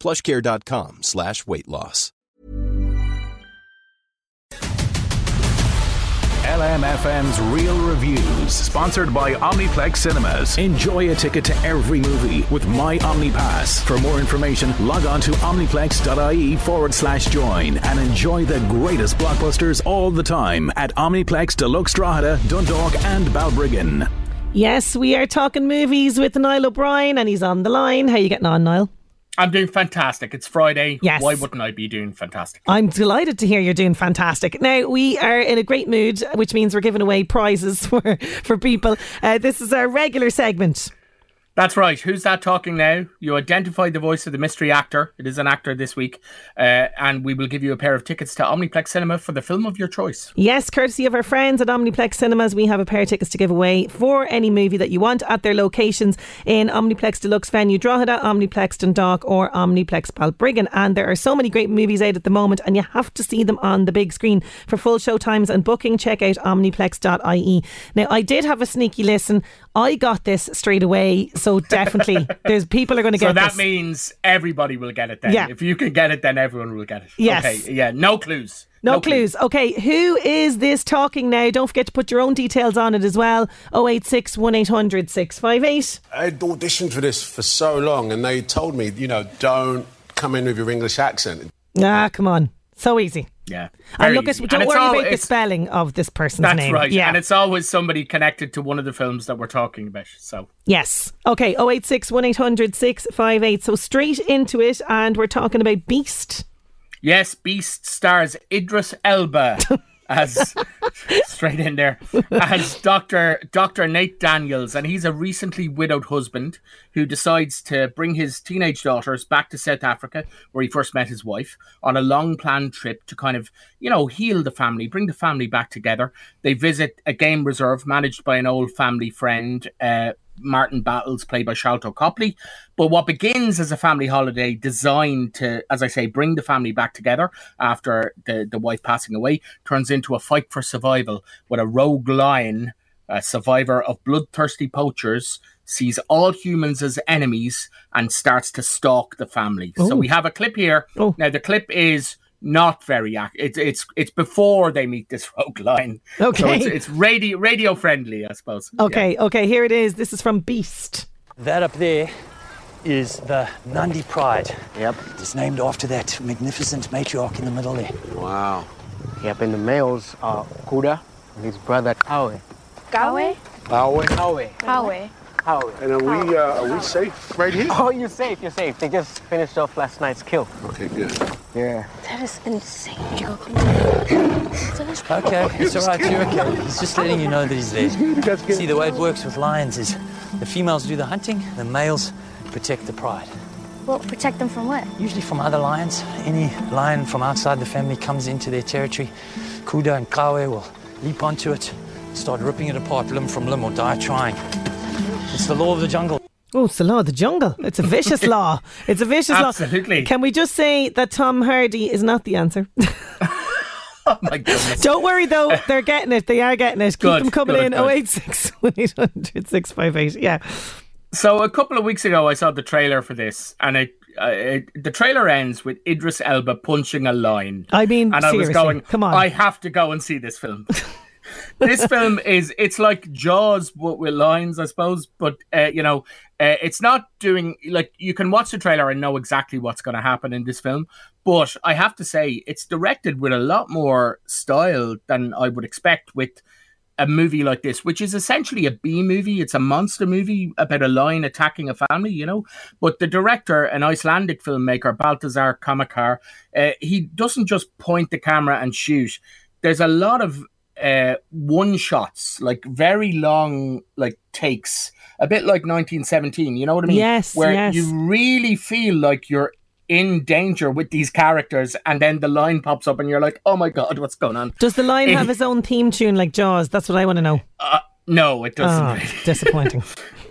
plushcare.com slash weight loss. LMFM's Real Reviews, sponsored by Omniplex Cinemas. Enjoy a ticket to every movie with My OmniPass. For more information, log on to omniplex.ie forward slash join and enjoy the greatest blockbusters all the time at Omniplex Deluxe Drogheda, Dundalk, and Balbriggan. Yes, we are talking movies with Niall O'Brien, and he's on the line. How you getting on, Niall? I'm doing fantastic. It's Friday. Yes. Why wouldn't I be doing fantastic? I'm delighted to hear you're doing fantastic. Now we are in a great mood, which means we're giving away prizes for for people. Uh, this is our regular segment. That's right. Who's that talking now? You identify the voice of the mystery actor. It is an actor this week. Uh, and we will give you a pair of tickets to Omniplex Cinema for the film of your choice. Yes, courtesy of our friends at Omniplex Cinemas, we have a pair of tickets to give away for any movie that you want at their locations in Omniplex Deluxe Venue Drogheda, Omniplex Dundalk, or Omniplex Balbriggan. And there are so many great movies out at the moment, and you have to see them on the big screen. For full show times and booking, check out omniplex.ie. Now, I did have a sneaky listen. I got this straight away, so definitely there's people are going to get. So that this. means everybody will get it then. Yeah. If you can get it, then everyone will get it. Yes. Okay. Yeah. No clues. No, clues. Okay, who is this talking now? Don't forget to put your own details on it as well. 086 1800 658. I'd auditioned for this for so long, and they told me, you know, don't come in with your English accent. Ah, come on. So easy. Yeah. And Very look, easy. don't And worry all- about the spelling of this person's That's name. right. Yeah. And it's always somebody connected to one of the films that we're talking about. So yes. Okay, 086 1800 658. So straight into it, and we're talking about Beast. Yes, Beast stars Idris Elba as straight in there as Doctor Doctor Nate Daniels, and he's a recently widowed husband who decides to bring his teenage daughters back to South Africa, where he first met his wife, on a long planned trip to kind of you know heal the family, bring the family back together. They visit a game reserve managed by an old family friend. Uh, Martin Battles, played by Sharlto Copley. But what begins as a family holiday designed to, as I say, bring the family back together after the, the wife passing away, turns into a fight for survival with a rogue lion, a survivor of bloodthirsty poachers, sees all humans as enemies and starts to stalk the family. So Oh. we have a clip here. Oh. Now the clip is not very ac- it's it's it's before they meet this rogue lion. So Okay. it's, it's radio radio friendly, I suppose. Yeah. Okay, okay, here it is. This is from Beast. That up there is the Nandi Pride. Yep. It's named after that magnificent matriarch in the middle there. Wow. Yep, and the males are Kuda and his brother Kawe. Gawe? Bowie. Kawe. Kawe. Kawe. And are we, uh, are we safe right here? Oh, you're safe, you're safe. They just finished off last night's kill. Okay, good. Yeah. That is insane. You go come. Okay, it's all right, you're okay. He's just letting you know that he's there. See, the way it works with lions is the females do the hunting, the males protect the pride. Well, protect them from what? Usually from other lions. Any lion from outside the family comes into their territory. Kuda and Kawe will leap onto it, start ripping it apart limb from limb or die trying. It's the law of the jungle. Oh, it's the law of the jungle. It's a vicious law. It's a vicious law. Absolutely. Can we just say that Tom Hardy is not the answer? Oh my goodness. Don't worry though, they're getting it. They are getting it. Keep Good, them coming good, in. good. 086 1800 658. Yeah. So a couple of weeks ago, I saw the trailer for this, and it, uh, it the trailer ends with Idris Elba punching a lion. I mean, and I was going, come on. I have to go and see this film. this film is it's like Jaws but with lines, I suppose. But uh, you know, uh, it's not doing like you can watch the trailer and know exactly what's going to happen in this film. But I have to say, it's directed with a lot more style than I would expect with a movie like this, which is essentially a B movie. It's a monster movie about a lion attacking a family, you know. But the director, an Icelandic filmmaker, Baltasar Kormákur, uh, he doesn't just point the camera and shoot. There's a lot of uh, one shots, like very long, like takes, a bit like 1917. You know what I mean? Yes, Where yes. you really feel like you're in danger with these characters, and then the line pops up, and you're like, "Oh my god, what's going on?" Does the lion Eh, have his own theme tune like Jaws? That's what I want to know. Uh, no, it doesn't. Oh, disappointing.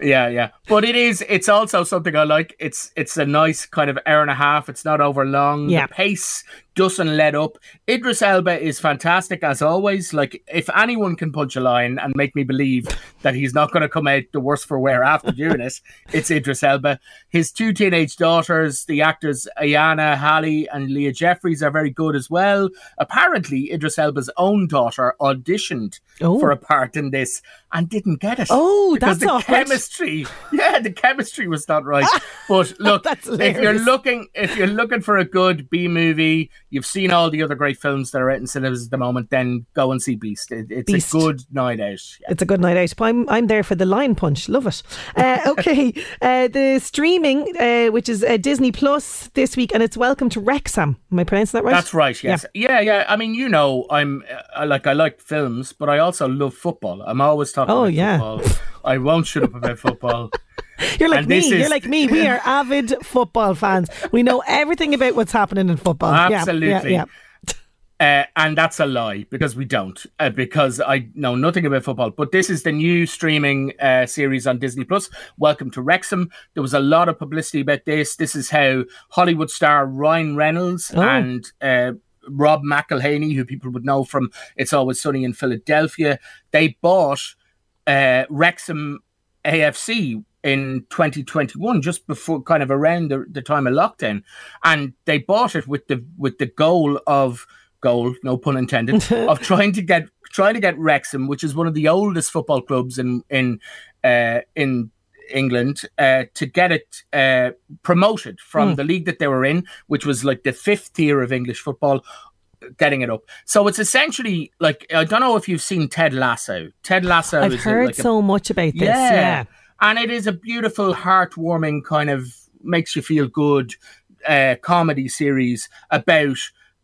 Yeah, yeah. But it is it's also something I like. It's it's a nice kind of hour and a half. It's not over long. Yeah. The pace doesn't let up. Idris Elba is fantastic as always. Like if anyone can punch a line and make me believe that he's not going to come out the worse for wear after doing it, it's Idris Elba. His two teenage daughters, the actors Iyana Halley and Leah Jeffries, are very good as well. Apparently, Idris Elba's own daughter auditioned Oh. for a part in this and didn't get it. Oh, because that's the chemistry, yeah, the chemistry was not right. But look, That's if you're looking, if you're looking for a good B movie, you've seen all the other great films that are out in cinemas at the moment. Then go and see Beast. It, it's Beast. a good night out. Yeah. It's a good night out. But I'm, I'm there for the lion punch. Love it. Uh, okay. uh, the streaming, uh, which is uh, Disney Plus this week, and it's Welcome to Wrexham. Am I pronouncing that right? That's right. Yes. Yeah. yeah. I mean, you know, I'm uh, like I like films, but I also love football. I'm always talking. Oh, about yeah. Football. I won't shut up about football. You're like And me. You're like me. We are avid football fans. We know everything about what's happening in football. Yeah, Absolutely. Yeah, Uh, and that's a lie because we don't, uh, because I know nothing about football. But this is the new streaming uh, series on Disney Plus. Welcome to Wrexham. There was a lot of publicity about this. This is how Hollywood star Ryan Reynolds Oh. and uh, Rob McElhenney, who people would know from It's Always Sunny in Philadelphia, they bought uh, Wrexham AFC in 2021, just before kind of around the, the time of lockdown, and they bought it with the with the goal of goal, no pun intended, of trying to get trying to get Wrexham, which is one of the oldest football clubs in in uh, in England, uh, to get it uh, promoted from the league that they were in, which was like the fifth tier of English football. Getting it up, so it's essentially like I don't know if you've seen Ted Lasso. Ted Lasso. I've is a- heard like a so much about this. Yeah. And it is a beautiful, heartwarming kind of makes you feel good uh, comedy series about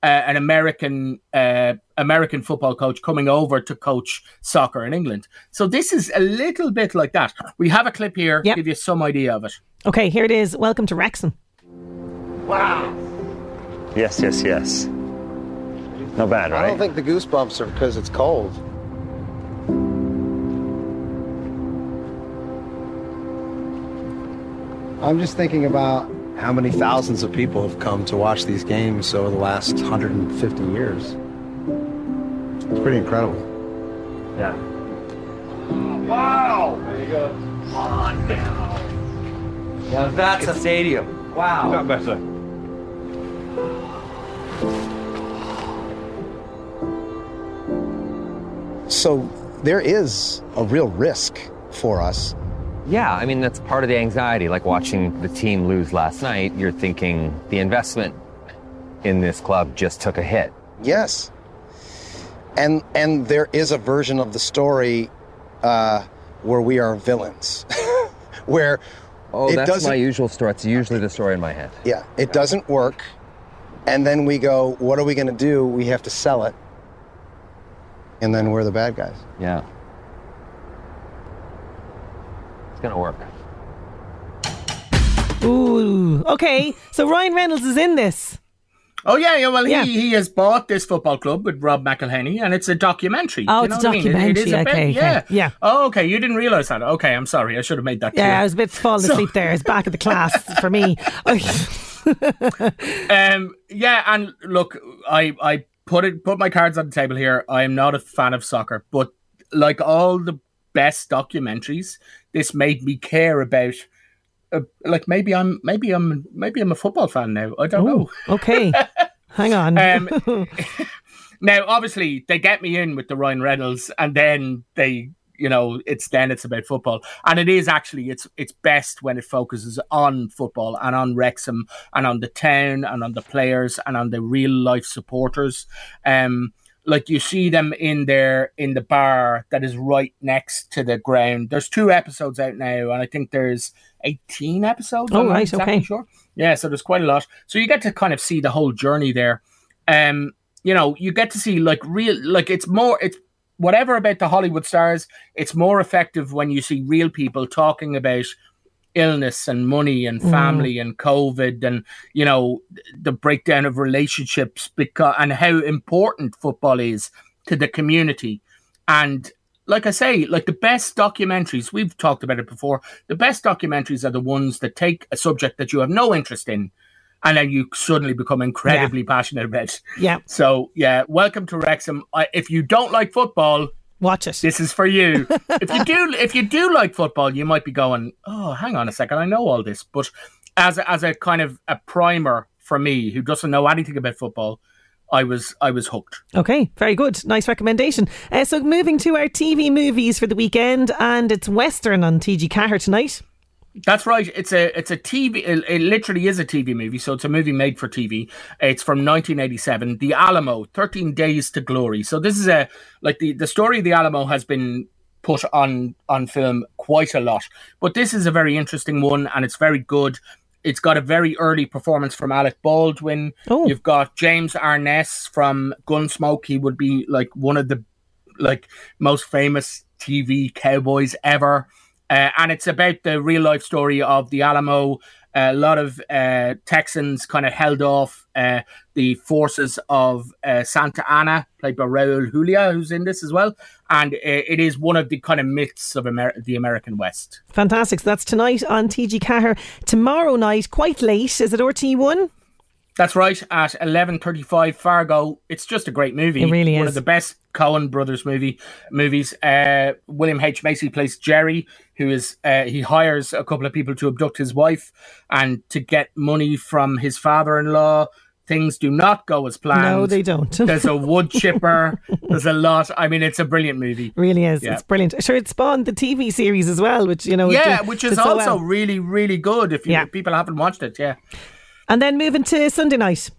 uh, an American uh, American football coach coming over to coach soccer in England. So this is a little bit like that. We have a clip here, Yep. give you some idea of it. Okay, here it is. Welcome to Wrexham. Wow. Yes, yes, yes. Not bad, right? I don't think the goosebumps are because it's cold. I'm just thinking about how many thousands of people have come to watch these games over the last 150 years. It's pretty incredible. Yeah. Wow! There you go. Come on now that's a stadium. Wow. Got better. So there is a real risk for us. Yeah, I mean, that's part of the anxiety. Like watching the team lose last night, you're thinking the investment in this club just took a hit. Yes. And and there is a version of the story uh, where we are villains, where Oh, it that's doesn't. my usual story. It's usually the story in my head. yeah, it doesn't work, and then we go, what are we going to do? We have to sell it, and then we're the bad guys. Yeah. It's gonna work. Ooh. Okay, so Ryan Reynolds is in this. Oh yeah, yeah. Well, Yeah. he he has bought this football club with Rob McElhenney, and it's a documentary. Oh, Do you it's know a what I mean? It- it is documentary, about- okay, okay, yeah, yeah. Oh, okay. You didn't realize that. Okay, I'm sorry. I should have made that clear. Yeah, I was a bit falling So- asleep there. It's back at the class for me. Um, yeah, and look, I I put it put my cards on the table here. I am not a fan of soccer, but like all the best documentaries, this made me care about. Uh, like maybe I'm maybe I'm maybe I'm a football fan now. I don't know. okay, hang on. Um, Now, obviously, they get me in with the Ryan Reynolds, and then they, you know, it's then it's about football, and it is actually it's it's best when it focuses on football and on Wrexham and on the town and on the players and on the real life supporters. Um, like you see them in there in the bar that is right next to the ground. There's two episodes out now, and I think there's 18 episodes. Oh, right, exactly okay. Sure. Yeah, so there's quite a lot. So you get to kind of see the whole journey there. Um, you know, you get to see like real, like it's more, it's whatever about the Hollywood stars. It's more effective when you see real people talking about illness and money and Mm. family and COVID and you know the breakdown of relationships because and how important football is to the community and like I say, like the best documentaries, we've talked about it before. The best documentaries are the ones that take a subject that you have no interest in, and then you suddenly become incredibly passionate about. Yeah. So yeah, welcome to Wrexham. I, if you don't like football, watch it. This is for you. if you do, if you do like football, you might be going, "Oh, hang on a second, I know all this." But as a, as a kind of a primer for me, who doesn't know anything about football, I was I was hooked. Okay, very good. Nice recommendation. Uh, so, moving to our TV movies for the weekend, and it's Western on TG Caher tonight. That's right. It's a it's a TV. It, it literally is a TV movie. So it's a movie made for TV. It's from 1987. The Alamo, 13 Days to Glory. So this is a like the the story of the Alamo has been put on on film quite a lot, but this is a very interesting one, and it's very good. It's got a very early performance from Alec Baldwin. Oh. You've got James Arness from Gunsmoke. He would be like one of the like most famous TV cowboys ever. Uh, and it's about the real life story of the Alamo. a lot of uh, Texans kind of held off uh, the forces of uh, Santa Anna, played by Raul Julia, who's in this as well. And uh, it is one of the kind of myths of Amer- the American West. Fantastic. So that's tonight on TG Caher. Tomorrow night, quite late. Is it RT1? That's right. At eleven thirty-five, Fargo. It's just a great movie. It really One is. of the best Coen brothers movie movies. Uh, William H Macy plays Jerry, who is uh, he hires a couple of people to abduct his wife and to get money from his father-in-law. Things do not go as planned. No, they don't. There's a wood chipper. There's a lot. I mean, it's a brilliant movie. Really is. Yeah. It's brilliant. Sure, it spawned the TV series as well, which, you know. yeah, did- which is did so also well. really, really good. If, you, Yeah. if people haven't watched it, yeah. And then moving to Sunday night.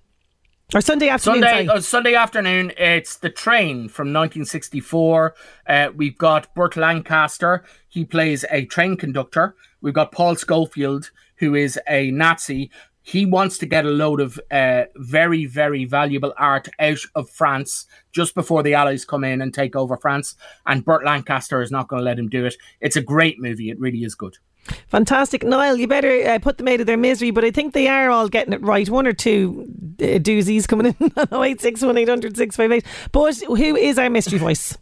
Or Sunday afternoon. Sunday, uh, Sunday afternoon, it's The Train from 1964. Uh, we've got Burt Lancaster. He plays a train conductor. We've got Paul Scofield, who is a Nazi. He wants to get a load of uh, very, very valuable art out of France just before the Allies come in and take over France. And Burt Lancaster is not going to let him do it. It's a great movie. It really is good. Fantastic. Niall, you better uh, put them out of their misery, but I think they are all getting it right. One or two uh, doozies coming in on 0861 800 658. But who is our mystery voice?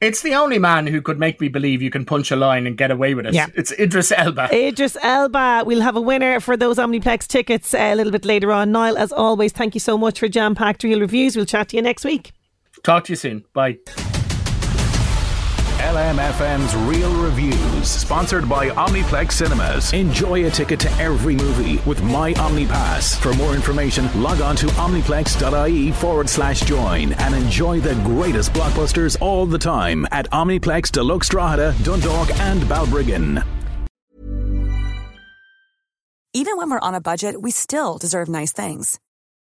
It's the only man who could make me believe you can punch a line and get away with it. Yeah. It's Idris Elba. Idris Elba. We'll have a winner for those Omniplex tickets uh, a little bit later on. Niall, as always, thank you so much for jam packed real reviews. We'll chat to you next week. Talk to you soon. Bye. LMFM's Real Reviews, sponsored by Omniplex Cinemas. Enjoy a ticket to every movie with My OmniPass. For more information, log on to omniplex.ie forward slash join and enjoy the greatest blockbusters all the time at Omniplex Deluxe Drogheda, Dundalk, and Balbriggan. Even when we're on a budget, we still deserve nice things.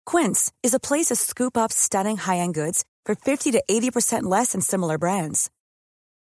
Quince is a place to scoop up stunning high-end goods for 50 to 80% less than similar brands.